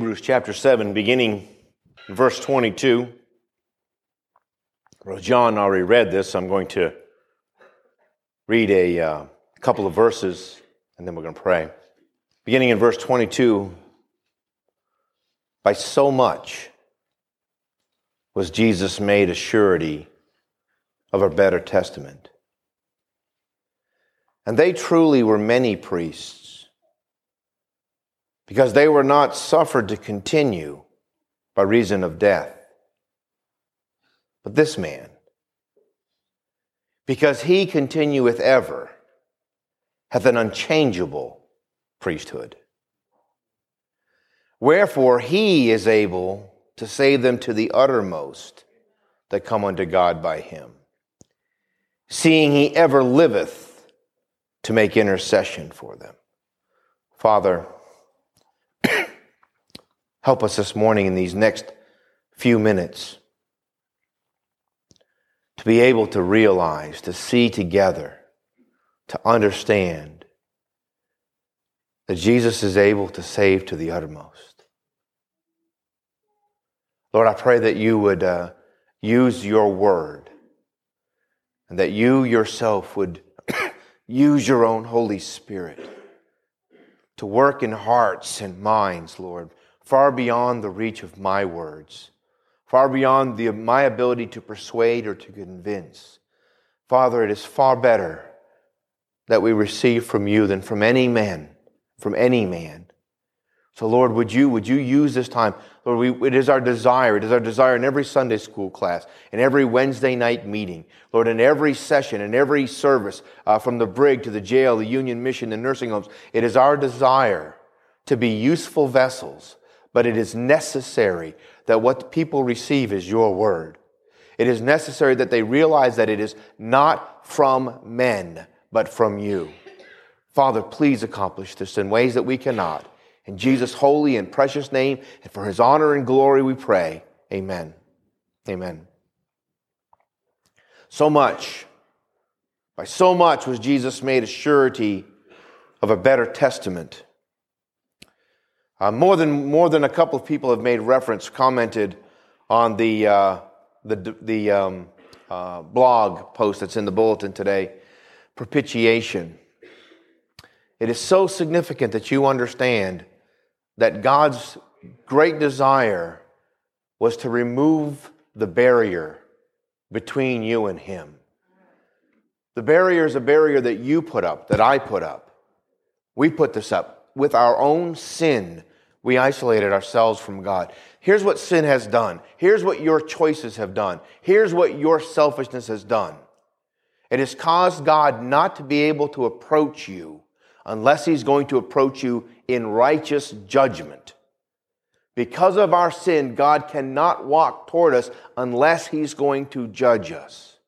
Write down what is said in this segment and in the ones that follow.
Hebrews chapter 7, beginning verse 22. Well, John already read this. I'm going to read a uh, couple of verses and then we're going to pray. Beginning in verse 22 By so much was Jesus made a surety of a better testament. And they truly were many priests because they were not suffered to continue by reason of death. But this man, because he continueth ever, hath an unchangeable priesthood. Wherefore he is able to save them to the uttermost that come unto God by him, seeing he ever liveth to make intercession for them. Father, help us this morning in these next few minutes to be able to realize, to see together, to understand that Jesus is able to save to the uttermost. Lord, I pray that you would uh, use your word and that you yourself would use your own Holy Spirit to work in hearts and minds, Lord, far beyond the reach of my words far beyond the, my ability to persuade or to convince. Father, it is far better that we receive from you than from any man, from any man. So, Lord, would you, would you use this time? Lord, we, it is our desire. It is our desire in every Sunday school class, in every Wednesday night meeting, Lord, in every session, in every service, uh, from the brig to the jail, the union mission, the nursing homes. It is our desire to be useful vessels, but it is necessary that what people receive is your word. It is necessary that they realize that it is not from men, but from you. Father, please accomplish this in ways that we cannot. In Jesus' holy and precious name, and for his honor and glory, we pray. Amen. Amen. So much, by so much was Jesus made a surety of a better testament. Uh, more, than, more than a couple of people have made reference, commented on the, uh, the, the um, uh, blog post that's in the bulletin today propitiation. It is so significant that you understand that God's great desire was to remove the barrier between you and Him. The barrier is a barrier that you put up, that I put up. We put this up with our own sin we isolated ourselves from God. Here's what sin has done. Here's what your choices have done. Here's what your selfishness has done. It has caused God not to be able to approach you unless He's going to approach you in righteous judgment. Because of our sin, God cannot walk toward us unless He's going to judge us.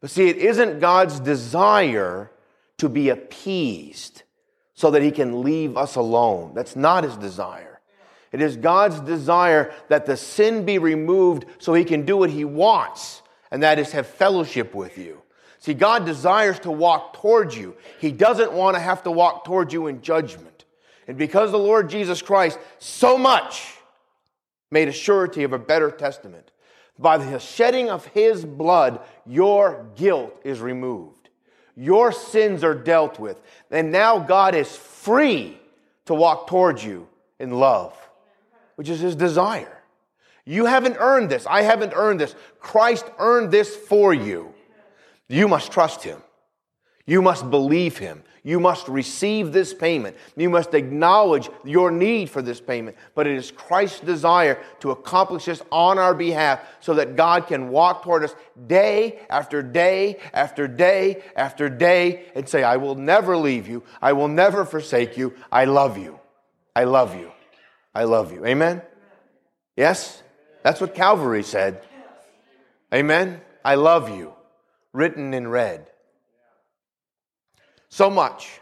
But see, it isn't God's desire to be appeased so that he can leave us alone. That's not his desire. It is God's desire that the sin be removed so he can do what he wants, and that is have fellowship with you. See, God desires to walk towards you. He doesn't want to have to walk towards you in judgment. And because the Lord Jesus Christ so much made a surety of a better testament, by the shedding of his blood, your guilt is removed. Your sins are dealt with. And now God is free to walk towards you in love, which is his desire. You haven't earned this. I haven't earned this. Christ earned this for you. You must trust him. You must believe him. You must receive this payment. You must acknowledge your need for this payment. But it is Christ's desire to accomplish this on our behalf so that God can walk toward us day after day after day after day and say, I will never leave you. I will never forsake you. I love you. I love you. I love you. Amen? Yes? That's what Calvary said. Amen? I love you. Written in red. So much.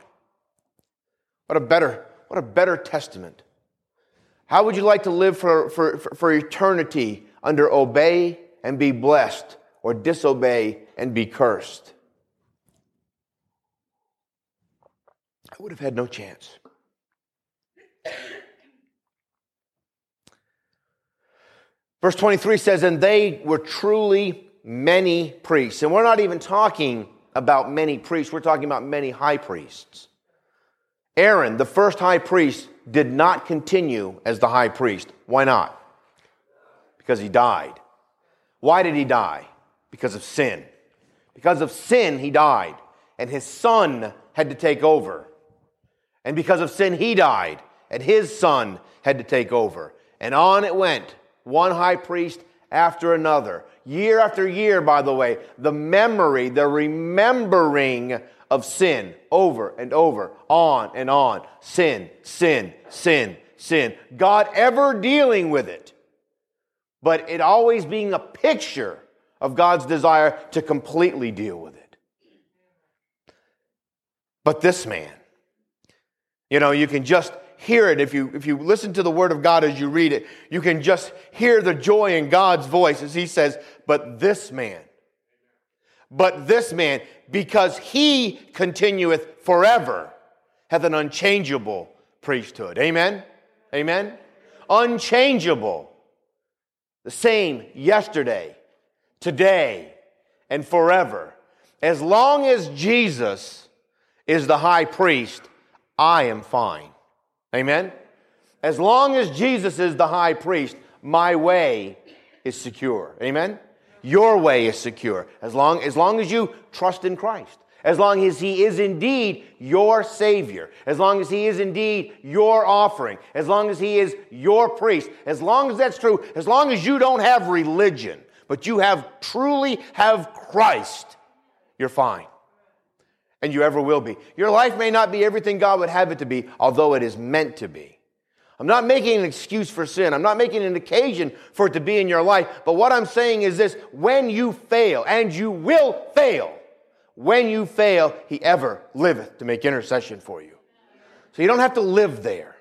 What a better, what a better testament. How would you like to live for, for, for, eternity under obey and be blessed or disobey and be cursed? I would have had no chance. Verse 23 says, And they were truly many priests. And we're not even talking about many priests, we're talking about many high priests. Aaron, the first high priest, did not continue as the high priest. Why not? Because he died. Why did he die? Because of sin. Because of sin, he died. And his son had to take over. And because of sin, he died. And his son had to take over. And on it went, one high priest after another. Year after year, by the way, the memory, the remembering of sin over and over, on and on. Sin, sin, sin, sin. God ever dealing with it, but it always being a picture of God's desire to completely deal with it. But this man, you know, you can just hear it. If you if you listen to the word of God as you read it you can just hear the joy in God's voice as he says but this man but this man because he continueth forever hath an unchangeable priesthood. Amen? Amen? Unchangeable. The same yesterday today and forever. As long as Jesus is the high priest I am fine Amen? As long as Jesus is the high priest, my way is secure. Amen? Your way is secure. As long, as long as you trust in Christ. As long as He is indeed your Savior. As long as He is indeed your offering. As long as He is your priest. As long as that's true. As long as you don't have religion, but you have truly have Christ, you're fine and you ever will be. Your life may not be everything God would have it to be, although it is meant to be. I'm not making an excuse for sin. I'm not making an occasion for it to be in your life. But what I'm saying is this when you fail, and you will fail, when you fail, He ever liveth to make intercession for you. So you don't have to live there.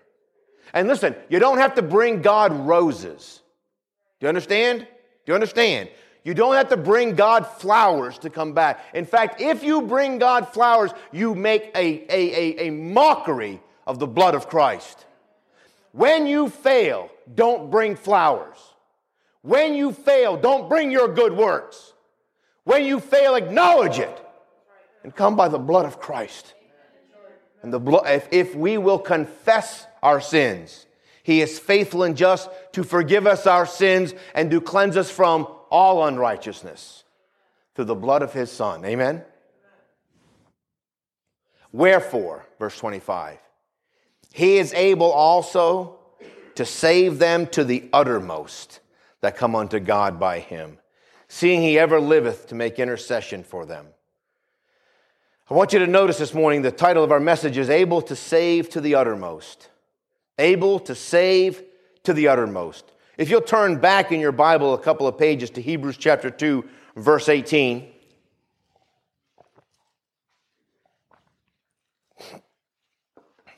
And listen, you don't have to bring God roses. Do you understand? Do you understand? You don't have to bring God flowers to come back. In fact, if you bring God flowers, you make a, a, a, a mockery of the blood of Christ. When you fail, don't bring flowers. When you fail, don't bring your good works. When you fail, acknowledge it and come by the blood of Christ. And the blood, if, if we will confess our sins, He is faithful and just to forgive us our sins and to cleanse us from all unrighteousness through the blood of his Son. Amen? Wherefore, verse 25, he is able also to save them to the uttermost that come unto God by him, seeing he ever liveth to make intercession for them. I want you to notice this morning the title of our message is Able to Save to the Uttermost. Able to Save to the Uttermost. If you'll turn back in your Bible a couple of pages to Hebrews chapter 2, verse 18.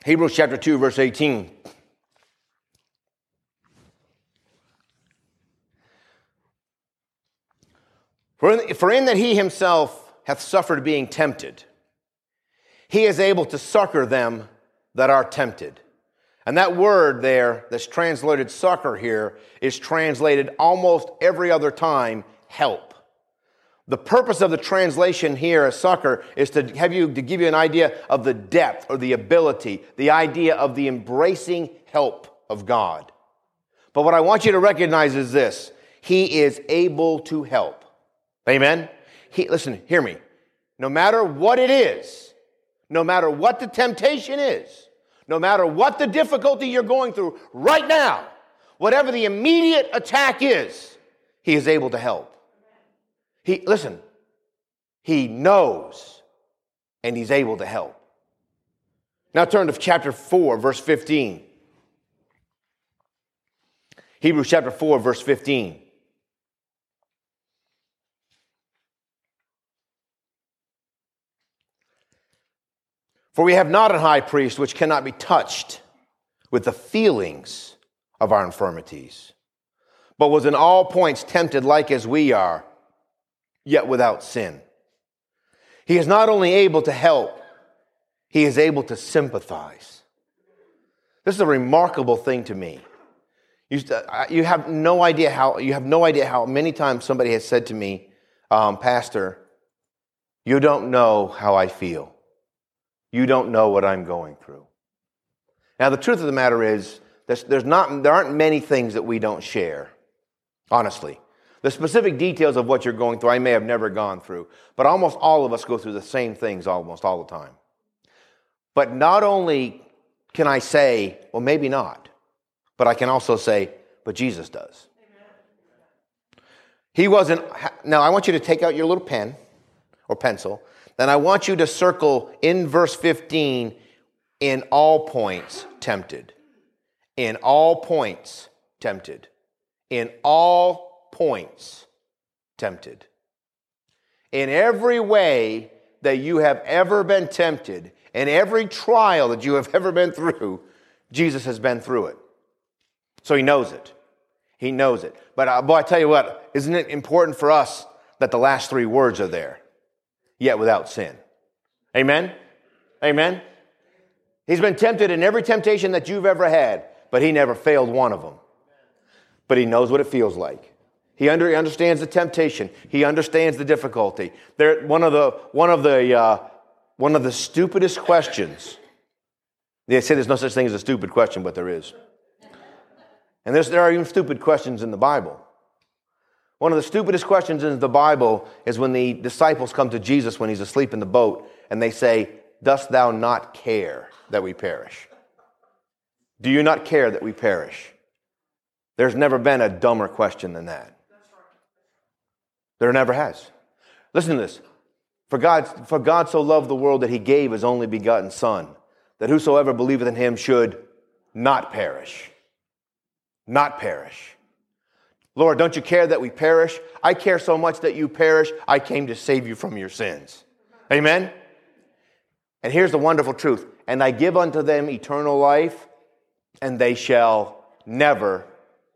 Hebrews chapter 2, verse 18. For in, for in that he himself hath suffered being tempted, he is able to succor them that are tempted. And that word there that's translated succor here is translated almost every other time help. The purpose of the translation here as succor is to have you to give you an idea of the depth or the ability, the idea of the embracing help of God. But what I want you to recognize is this. He is able to help. Amen. He, listen, hear me. No matter what it is, no matter what the temptation is, no matter what the difficulty you're going through right now, whatever the immediate attack is, he is able to help. He, listen, he knows and he's able to help. Now turn to chapter 4, verse 15. Hebrews chapter 4, verse 15. For we have not a high priest which cannot be touched with the feelings of our infirmities, but was in all points tempted like as we are, yet without sin. He is not only able to help, he is able to sympathize. This is a remarkable thing to me. You, you have no idea how you have no idea how many times somebody has said to me, um, Pastor, you don't know how I feel. You don't know what I'm going through. Now, the truth of the matter is, there's, not, there aren't many things that we don't share, honestly. The specific details of what you're going through, I may have never gone through, but almost all of us go through the same things almost all the time. But not only can I say, well, maybe not, but I can also say, but Jesus does. He wasn't, now I want you to take out your little pen or pencil, then I want you to circle in verse 15 in all points tempted. In all points tempted. In all points tempted. In every way that you have ever been tempted, in every trial that you have ever been through, Jesus has been through it. So he knows it. He knows it. But uh, boy, I tell you what, isn't it important for us that the last three words are there? Yet without sin. Amen? Amen? He's been tempted in every temptation that you've ever had, but he never failed one of them. But he knows what it feels like. He, under, understands the temptation. He understands the difficulty. There, one of the, one of the, uh, one of the stupidest questions. They say there's no such thing as a stupid question, but there is. And there are even stupid questions in the Bible. One of the stupidest questions in the Bible is when the disciples come to Jesus when he's asleep in the boat and they say, Dost thou not care that we perish? Do you not care that we perish? There's never been a dumber question than that. There never has. Listen to this. For God, for God so loved the world that he gave his only begotten Son, that whosoever believeth in him should not perish. Not perish. Lord, don't you care that we perish? I care so much that you perish. I came to save you from your sins. Amen? And here's the wonderful truth and I give unto them eternal life, and they shall never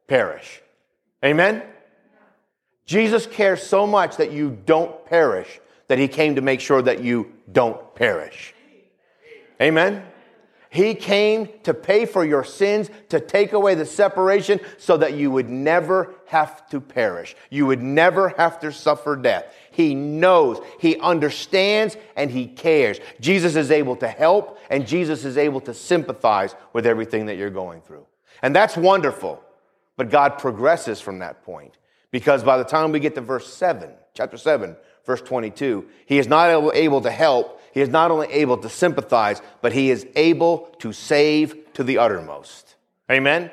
perish. Amen? Jesus cares so much that you don't perish that he came to make sure that you don't perish. Amen? He came to pay for your sins, to take away the separation so that you would never have to perish. You would never have to suffer death. He knows, He understands, and He cares. Jesus is able to help, and Jesus is able to sympathize with everything that you're going through. And that's wonderful. But God progresses from that point because by the time we get to verse 7, chapter 7, verse 22. He is not able to help, he is not only able to sympathize, but he is able to save to the uttermost. Amen?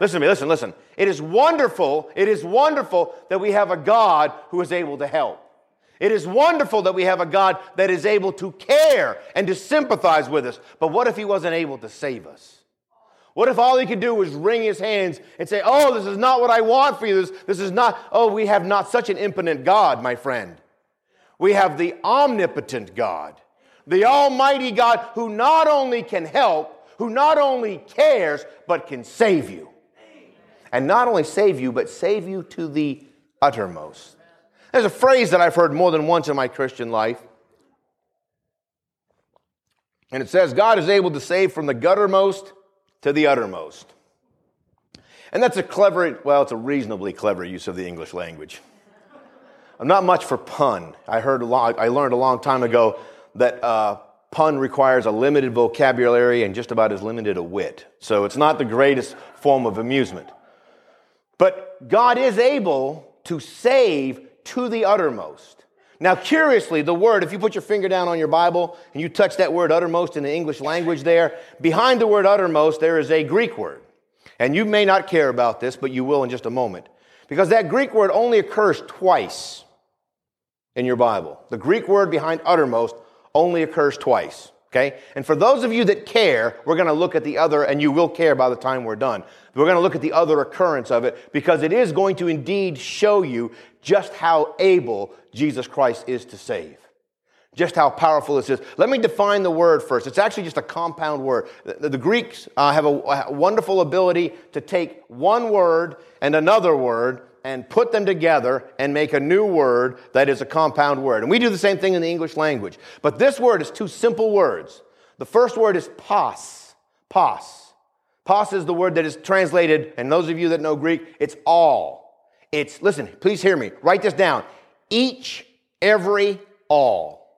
Listen to me, listen, listen. It is wonderful, it is wonderful that we have a God who is able to help. It is wonderful that we have a God that is able to care and to sympathize with us. But what if he wasn't able to save us? What if all he could do was wring his hands and say, Oh, this is not what I want for you. This, this is not, oh, we have not such an impotent God, my friend. We have the omnipotent God, the Almighty God who not only can help, who not only cares, but can save you. And not only save you, but save you to the uttermost. There's a phrase that I've heard more than once in my Christian life. And it says, God is able to save from the guttermost to the uttermost. And that's a clever, well, it's a reasonably clever use of the English language. I'm not much for pun. I heard a long, I learned a long time ago that uh, pun requires a limited vocabulary and just about as limited a wit. So it's not the greatest form of amusement. But God is able to save to the uttermost. Now, curiously, the word, if you put your finger down on your Bible and you touch that word uttermost in the English language there, behind the word uttermost, there is a Greek word. And you may not care about this, but you will in just a moment. Because that Greek word only occurs twice in your Bible. The Greek word behind uttermost only occurs twice. Okay? And for those of you that care, we're going to look at the other, and you will care by the time we're done. We're going to look at the other occurrence of it because it is going to indeed show you just how able Jesus Christ is to save. Just how powerful this is. Let me define the word first. It's actually just a compound word. The, the Greeks uh, have a, a wonderful ability to take one word and another word and put them together and make a new word that is a compound word. And we do the same thing in the English language. But this word is two simple words. The first word is pas, pas. Pos is the word that is translated, and those of you that know Greek, it's all. It's, listen, please hear me. Write this down. Each, every, all.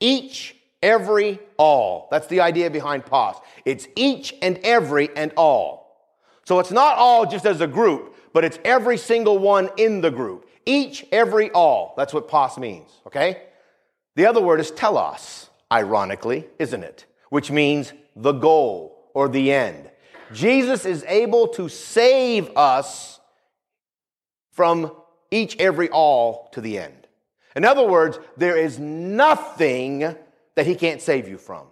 Each, every, all. That's the idea behind pos. It's each and every and all. So it's not all just as a group, but it's every single one in the group. Each, every, all. That's what pos means, okay? The other word is telos, ironically, isn't it? Which means the goal or the end. Jesus is able to save us from each, every, all to the end. In other words, there is nothing that he can't save you from.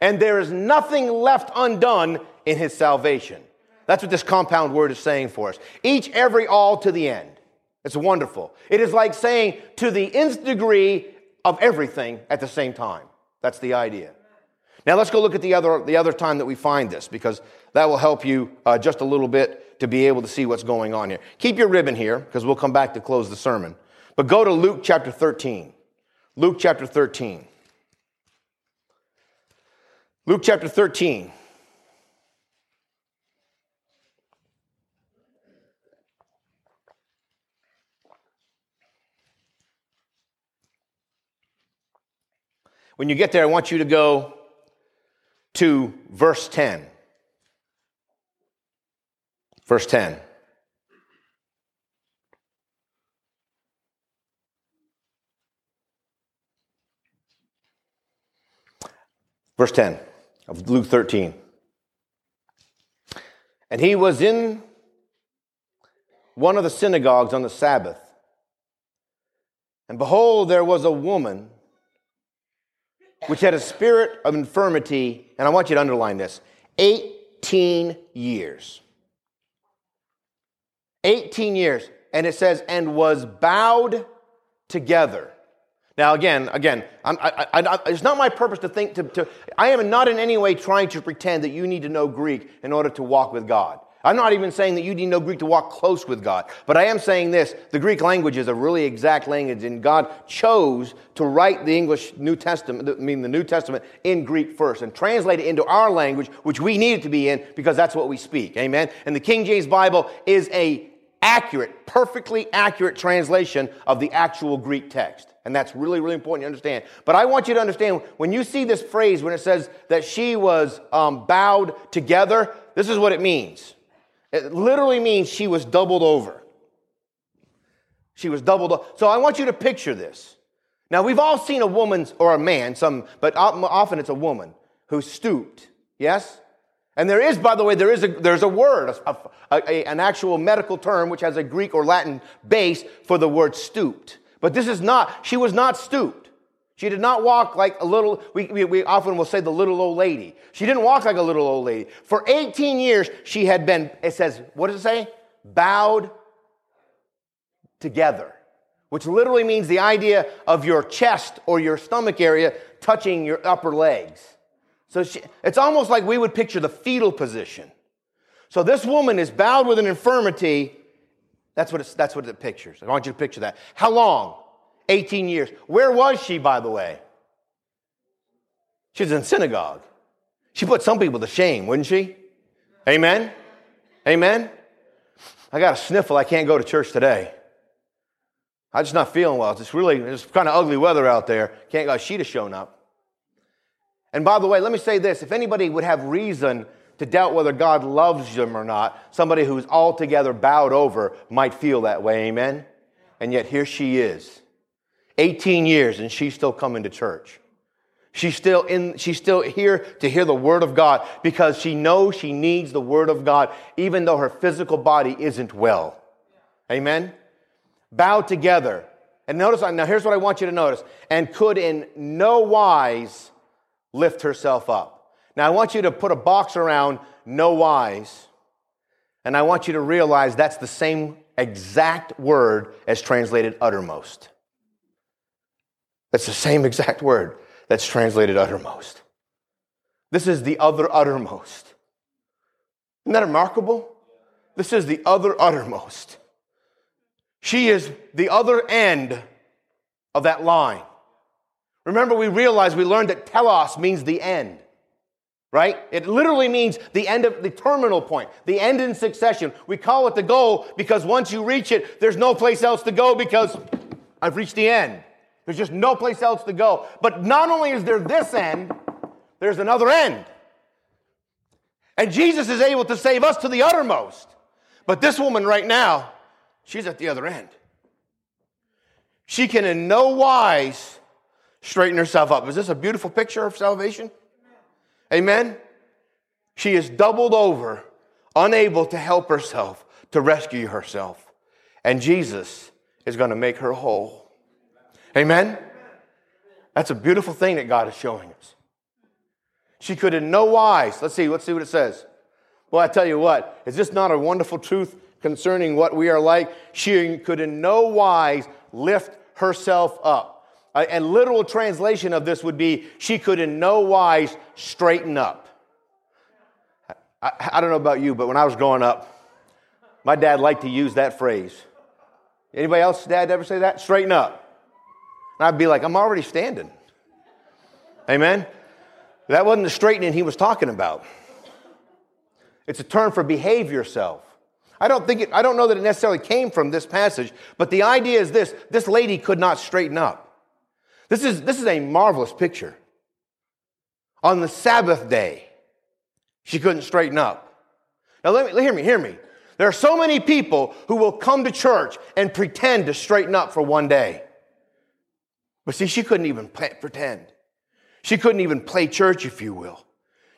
And there is nothing left undone in his salvation. That's what this compound word is saying for us. Each, every, all to the end. It's wonderful. It is like saying to the nth degree of everything at the same time. That's the idea. Now let's go look at the other, the other time that we find this because that will help you uh, just a little bit to be able to see what's going on here. Keep your ribbon here because we'll come back to close the sermon. But go to Luke chapter 13. Luke chapter 13. Luke chapter 13. When you get there, I want you to go to verse 10. Verse 10. Verse 10 of Luke 13. And he was in one of the synagogues on the Sabbath. And behold, there was a woman which had a spirit of infirmity, and I want you to underline this 18 years. 18 years. And it says, and was bowed together. Now, again, again, I, I, it's not my purpose to think to, to. I am not in any way trying to pretend that you need to know Greek in order to walk with God. I'm not even saying that you need no Greek to walk close with God, but I am saying this the Greek language is a really exact language, and God chose to write the English New Testament, I mean the New Testament, in Greek first and translate it into our language, which we need it to be in because that's what we speak. Amen? And the King James Bible is a accurate, perfectly accurate translation of the actual Greek text. And that's really, really important to understand. But I want you to understand when you see this phrase, when it says that she was um, bowed together, this is what it means. It literally means she was doubled over. She was doubled over. So I want you to picture this. Now, we've all seen a woman or a man, some, but often it's a woman who stooped. Yes? And there is, by the way, there is a, there's a word, a, a, an actual medical term which has a Greek or Latin base for the word stooped. But this is not, she was not stooped. She did not walk like a little, we, we, we, often will say the little old lady. She didn't walk like a little old lady. For 18 years, she had been, it says, what does it say? Bowed together, which literally means the idea of your chest or your stomach area touching your upper legs. So she, it's almost like we would picture the fetal position. So this woman is bowed with an infirmity. That's what, that's what it pictures. I want you to picture that. How long? 18 years. Where was she, by the way? She was in synagogue. She put some people to shame, wouldn't she? Amen? Amen? I got a sniffle. I can't go to church today. I'm just not feeling well. It's really, it's kind of ugly weather out there. Can't uh, go. She'd have shown up. And by the way, let me say this. If anybody would have reason to doubt whether God loves them or not, somebody who's altogether bowed over might feel that way. Amen? And yet here she is. 18 years and she's still coming to church. She's still in, she's still here to hear the word of God because she knows she needs the word of God, even though her physical body isn't well. Amen? Bow together. And notice, now here's what I want you to notice. And could in no wise lift herself up. Now I want you to put a box around no wise. And I want you to realize that's the same exact word as translated uttermost. That's the same exact word that's translated uttermost. This is the other uttermost. Isn't that remarkable? This is the other uttermost. She is the other end of that line. Remember, we realized, we learned that telos means the end. right? It literally means the end of the terminal point, the end in succession. We call it the goal because once you reach it, there's no place else to go because I've reached the end. There's just no place else to go. But not only is there this end, there's another end. And Jesus is able to save us to the uttermost. But this woman right now, she's at the other end. She can in no wise straighten herself up. Is this a beautiful picture of salvation? Amen? She is doubled over, unable to help herself, to rescue herself. And Jesus is going to make her whole. Amen? That's a beautiful thing that God is showing us. She could in no wise, let's see, let's see what it says. Well, I tell you what, is this not a wonderful truth concerning what we are like? She could in no wise lift herself up. A, literal translation of this would be she could in no wise straighten up. I, I don't know about you, but when I was growing up, my dad liked to use that phrase. Anybody else, dad, ever say that? Straighten up. I'd be like, I'm already standing. Amen? That wasn't the straightening he was talking about. It's a term for behave yourself. I don't think it, I don't know that it necessarily came from this passage, but the idea is this this lady could not straighten up. This is, this is a marvelous picture. On the Sabbath day, she couldn't straighten up. Now, let me, hear me, hear me. There are so many people who will come to church and pretend to straighten up for one day. But see, she couldn't even pretend. She couldn't even play church, if you will.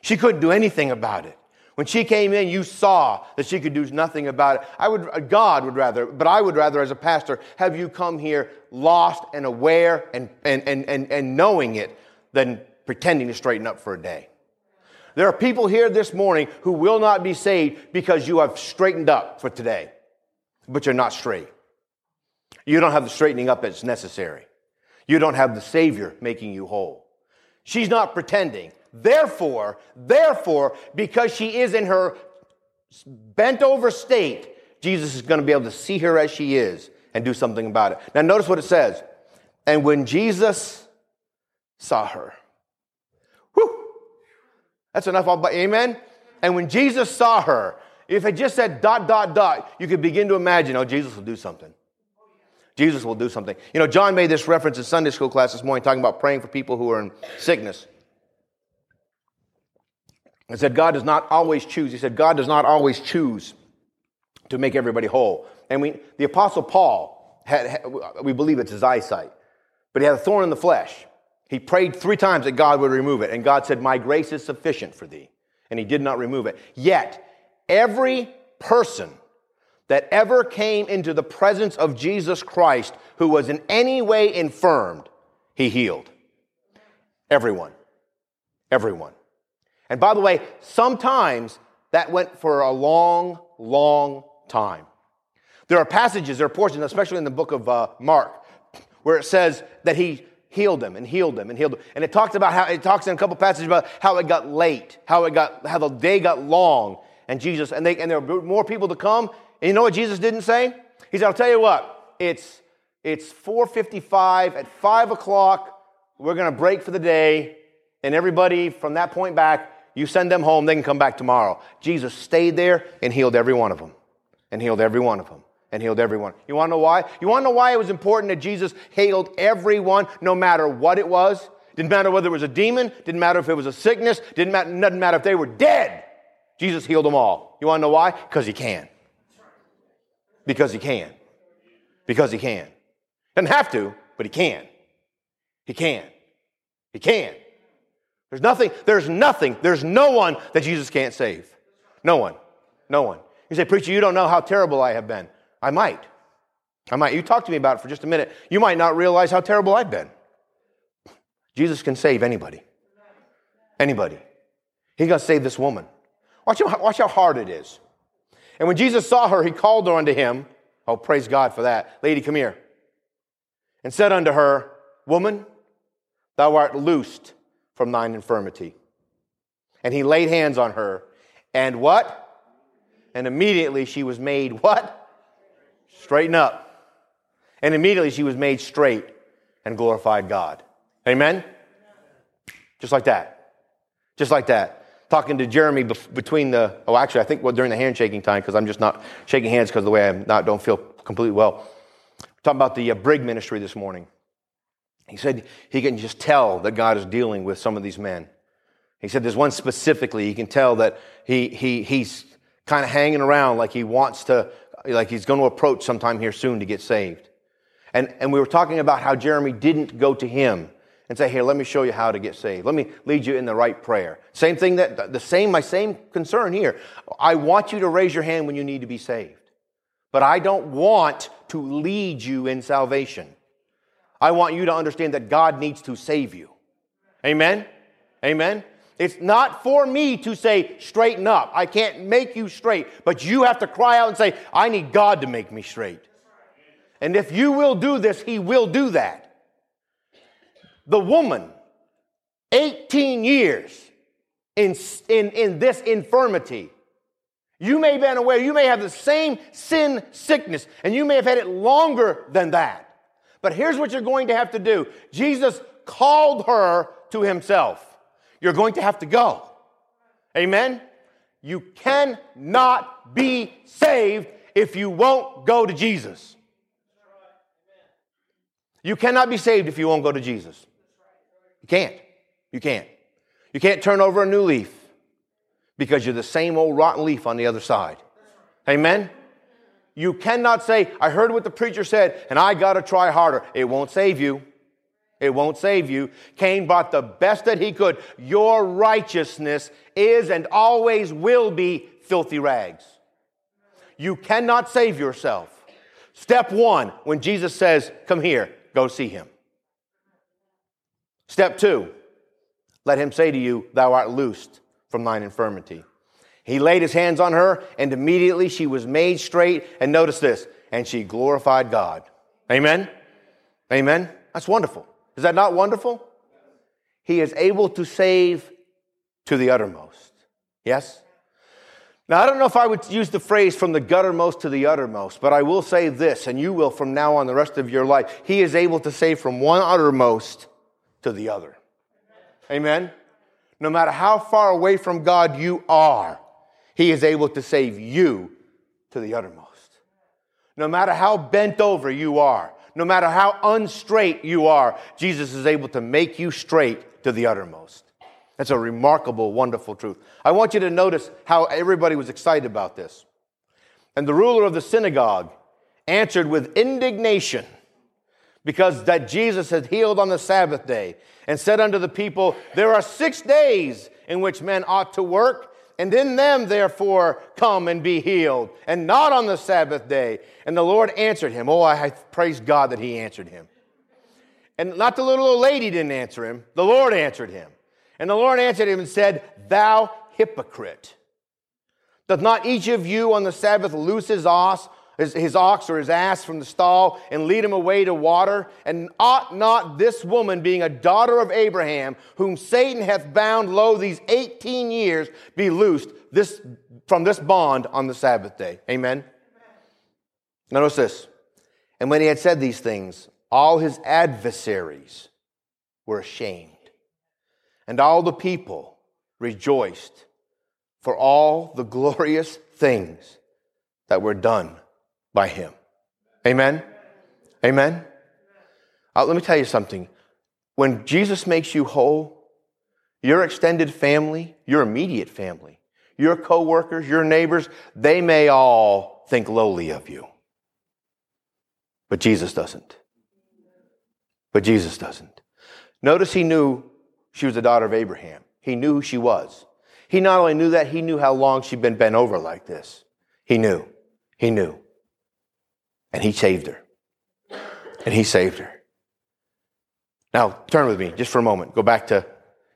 She couldn't do anything about it. When she came in, you saw that she could do nothing about it. I would, God would rather, but I would rather, as a pastor, have you come here lost and aware and, and, and, and, and knowing it than pretending to straighten up for a day. There are people here this morning who will not be saved because you have straightened up for today, but you're not straight. You don't have the straightening up that's necessary. You don't have the Savior making you whole. She's not pretending. Therefore, therefore, because she is in her bent over state, Jesus is going to be able to see her as she is and do something about it. Now, notice what it says. And when Jesus saw her, whew, that's enough. Amen. And when Jesus saw her, if it just said dot, dot, dot, you could begin to imagine, oh, Jesus will do something. Jesus will do something. You know, John made this reference in Sunday school class this morning, talking about praying for people who are in sickness. He said, God does not always choose. He said, God does not always choose to make everybody whole. And we, the Apostle Paul, had, had, we believe it's his eyesight, but he had a thorn in the flesh. He prayed three times that God would remove it, and God said, My grace is sufficient for thee. And he did not remove it. Yet, every person that ever came into the presence of Jesus Christ who was in any way infirmed, he healed. Everyone. Everyone. And by the way, sometimes that went for a long, long time. There are passages, there are portions, especially in the book of uh, Mark, where it says that he healed them and healed them and healed them. And it talks about how, it talks in a couple passages about how it got late, how it got, how the day got long. And Jesus, and, they, and there were more people to come. And you know what Jesus didn't say? He said, I'll tell you what, it's, it's 4.55, at 5 o'clock, we're going to break for the day. And everybody from that point back you send them home, they can come back tomorrow. Jesus stayed there and healed every one of them. And healed every one of them. And healed everyone. You want to know why? You want to know why it was important that Jesus healed everyone, no matter what it was? Didn't matter whether it was a demon, didn't matter if it was a sickness, didn't matter, doesn't matter if they were dead. Jesus healed them all. You want to know why? Because he can. Because he can. Because he can. Doesn't have to, but he can. He can. He can. There's nothing, there's nothing, there's no one that Jesus can't save. No one. No one. You say, Preacher, you don't know how terrible I have been. I might. I might. You talk to me about it for just a minute. You might not realize how terrible I've been. Jesus can save anybody. Anybody. He's going to save this woman. Watch how, watch how hard it is. And when Jesus saw her, he called her unto him. Oh, praise God for that. Lady, come here. And said unto her, Woman, thou art loosed from thine infirmity. And he laid hands on her, and what? And immediately she was made what? Straighten up. And immediately she was made straight and glorified God. Amen? Just like that. Just like that. Talking to Jeremy between the, oh, actually, I think well, during the handshaking time, because I'm just not shaking hands because the way I'm not, don't feel completely well. We're talking about the uh, Brig ministry this morning. He said he can just tell that God is dealing with some of these men. He said there's one specifically, he can tell that he, he, he's kind of hanging around like he wants to, like he's going to approach sometime here soon to get saved. And, and we were talking about how Jeremy didn't go to him and say, Here, let me show you how to get saved. Let me lead you in the right prayer. Same thing that, the same, my same concern here. I want you to raise your hand when you need to be saved. But I don't want to lead you in salvation. I want you to understand that God needs to save you. Amen? Amen? It's not for me to say, straighten up. I can't make you straight, but you have to cry out and say, I need God to make me straight. And if you will do this, He will do that the woman 18 years in, in, in this infirmity. You may have been aware, you may have the same sin sickness, and you may have had it longer than that. But here's what you're going to have to do Jesus called her to himself. You're going to have to go. Amen? You cannot be saved if you won't go to Jesus. You cannot be saved if you won't go to Jesus. You can't. You can't. You can't turn over a new leaf because you're the same old rotten leaf on the other side. Amen? You cannot say, I heard what the preacher said and I got to try harder. It won't save you. It won't save you. Cain brought the best that he could. Your righteousness is and always will be filthy rags. You cannot save yourself. Step one, when Jesus says, Come here, go see him. Step two, let him say to you, Thou art loosed from thine infirmity. He laid his hands on her, and immediately she was made straight. And notice this, and she glorified God. Amen? Amen? That's wonderful. Is that not wonderful? He is able to save to the uttermost. Yes? Now, I don't know if I would use the phrase from the guttermost to the uttermost, but I will say this, and you will from now on the rest of your life. He is able to save from one uttermost to the other. Amen? No matter how far away from God you are, He is able to save you to the uttermost. No matter how bent over you are, no matter how unstraight you are, Jesus is able to make you straight to the uttermost. That's a remarkable, wonderful truth. I want you to notice how everybody was excited about this. And the ruler of the synagogue answered with indignation because that Jesus had healed on the Sabbath day and said unto the people, There are six days in which men ought to work, and in them therefore come and be healed, and not on the Sabbath day. And the Lord answered him. Oh, I praise God that he answered him. And not the little old lady didn't answer him, the Lord answered him. And the Lord answered him and said, Thou hypocrite. Doth not each of you on the Sabbath loose his ox his, his ox or his ass from the stall and lead him away to water? And ought not this woman, being a daughter of Abraham, whom Satan hath bound lo these 18 years, be loosed this, from this bond on the Sabbath day? Amen? Notice this. And when he had said these things, all his adversaries were ashamed, and all the people rejoiced for all the glorious things that were done by Him. Amen? Amen? Uh, let me tell you something. When Jesus makes you whole, your extended family, your immediate family, your coworkers, your neighbors, they may all think lowly of you. But Jesus doesn't. But Jesus doesn't. Notice he knew she was the daughter of Abraham. He knew who she was. He not only knew that, he knew how long she'd been bent over like this. He knew. He knew. And he saved her. And he saved her. Now, turn with me just for a moment. Go back to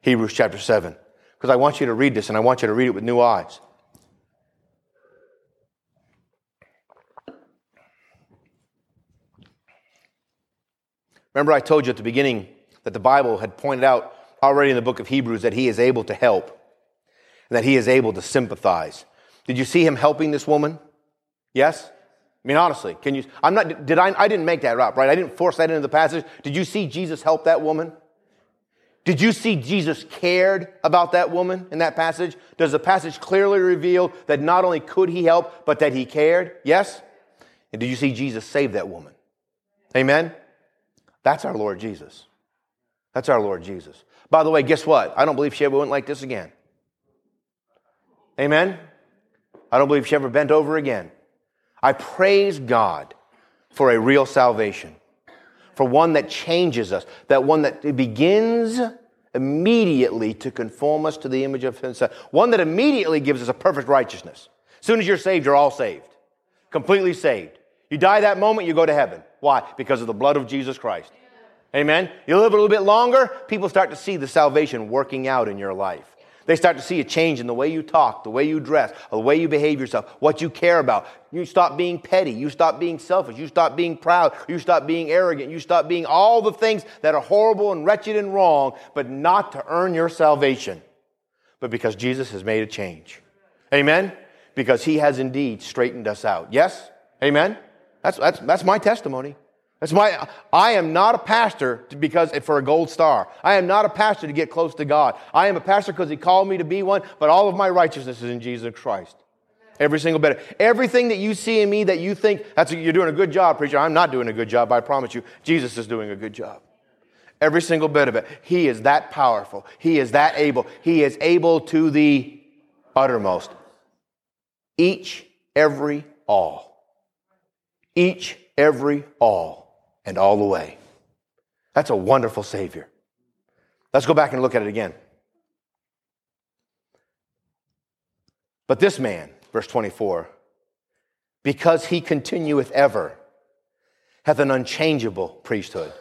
Hebrews chapter 7, because I want you to read this and I want you to read it with new eyes. Remember, I told you at the beginning that the Bible had pointed out already in the book of Hebrews that he is able to help and that he is able to sympathize. Did you see him helping this woman? Yes? I mean, honestly, can you? I'm not. Did I? I didn't make that up, right? I didn't force that into the passage. Did you see Jesus help that woman? Did you see Jesus cared about that woman in that passage? Does the passage clearly reveal that not only could he help, but that he cared? Yes? And did you see Jesus save that woman? Amen? That's our Lord Jesus. That's our Lord Jesus. By the way, guess what? I don't believe she ever went like this again. Amen? I don't believe she ever bent over again. I praise God for a real salvation for one that changes us, that one that begins immediately to conform us to the image of Himself, one that immediately gives us a perfect righteousness. As soon as you're saved, you're all saved, completely saved. You die that moment, you go to heaven. Why? Because of the blood of Jesus Christ. Amen. You live a little bit longer, people start to see the salvation working out in your life. They start to see a change in the way you talk, the way you dress, the way you behave yourself, what you care about. You stop being petty. You stop being selfish. You stop being proud. You stop being arrogant. You stop being all the things that are horrible and wretched and wrong, but not to earn your salvation, but because Jesus has made a change. Amen? Because he has indeed straightened us out. Yes? Amen? That's, that's, that's my testimony. That's my, I am not a pastor because eh, for a gold star. I am not a pastor to get close to God. I am a pastor because He called me to be one, but all of my righteousness is in Jesus Christ. Every single bit. Of everything that you see in me that you think that's you're doing a good job, preacher. I'm not doing a good job. I promise you. Jesus is doing a good job. Every single bit of it. He is that powerful. He is that able. He is able to the uttermost. Each, every, all. Each, every, all and all the way. That's a wonderful Savior. Let's go back and look at it again. But this man, verse 24, because he continueth ever, hath an unchangeable priesthood.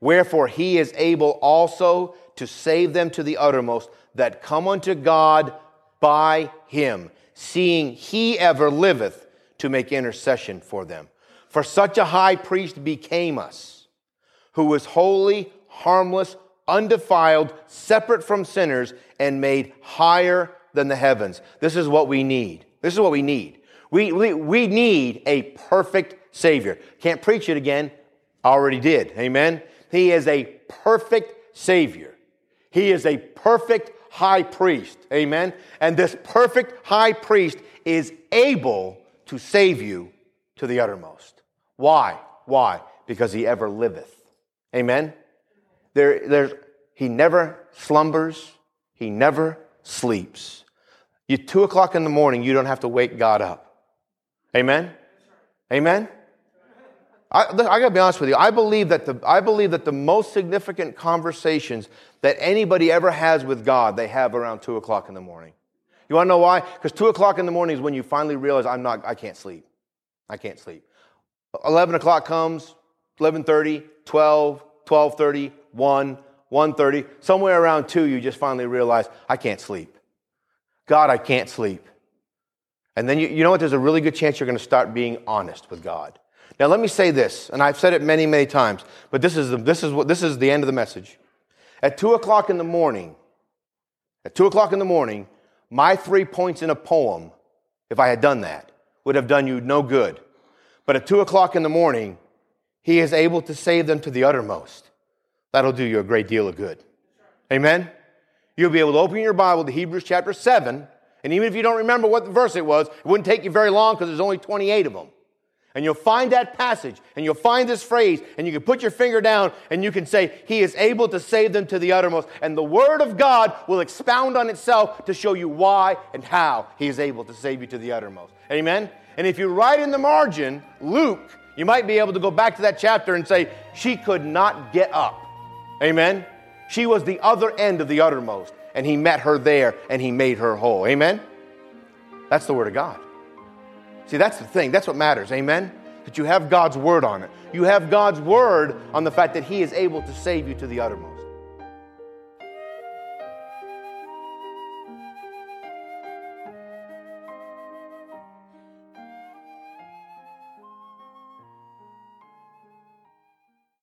Wherefore he is able also to save them to the uttermost that come unto God by him, seeing he ever liveth to make intercession for them. For such a high priest became us, who was holy, harmless, undefiled, separate from sinners, and made higher than the heavens. This is what we need. This is what we need. We, we, we need a perfect Savior. Can't preach it again. Already did. Amen. He is a perfect Savior. He is a perfect high priest. Amen. And this perfect high priest is able to save you to the uttermost. Why? Why? Because he ever liveth. Amen? There, there's, he never slumbers, he never sleeps. You two o'clock in the morning, you don't have to wake God up. Amen? Amen? I, I gotta be honest with you. I believe that the I believe that the most significant conversations that anybody ever has with God, they have around two o'clock in the morning. You want to know why? Because two o'clock in the morning is when you finally realize I'm not. I can't sleep. I can't sleep. 11 o'clock comes, 11.30, 12, 12.30, 1, 1.30. Somewhere around 2, you just finally realize, I can't sleep. God, I can't sleep. And then you, you know what? There's a really good chance you're going to start being honest with God. Now, let me say this, and I've said it many, many times, but this is the, this is what, this is the end of the message. At 2 o'clock in the morning, at 2 o'clock in the morning, my three points in a poem, if I had done that, would have done you no good. But at two o'clock in the morning, he is able to save them to the uttermost. That'll do you a great deal of good. Amen? You'll be able to open your Bible to Hebrews chapter 7, and even if you don't remember what verse it was, it wouldn't take you very long because there's only 28 of them. And you'll find that passage, and you'll find this phrase, and you can put your finger down, and you can say, He is able to save them to the uttermost. And the Word of God will expound on itself to show you why and how He is able to save you to the uttermost. Amen? And if you write in the margin, Luke, you might be able to go back to that chapter and say, She could not get up. Amen? She was the other end of the uttermost, and he met her there and he made her whole. Amen? That's the Word of God. See, that's the thing. That's what matters. Amen? That you have God's Word on it. You have God's Word on the fact that He is able to save you to the uttermost.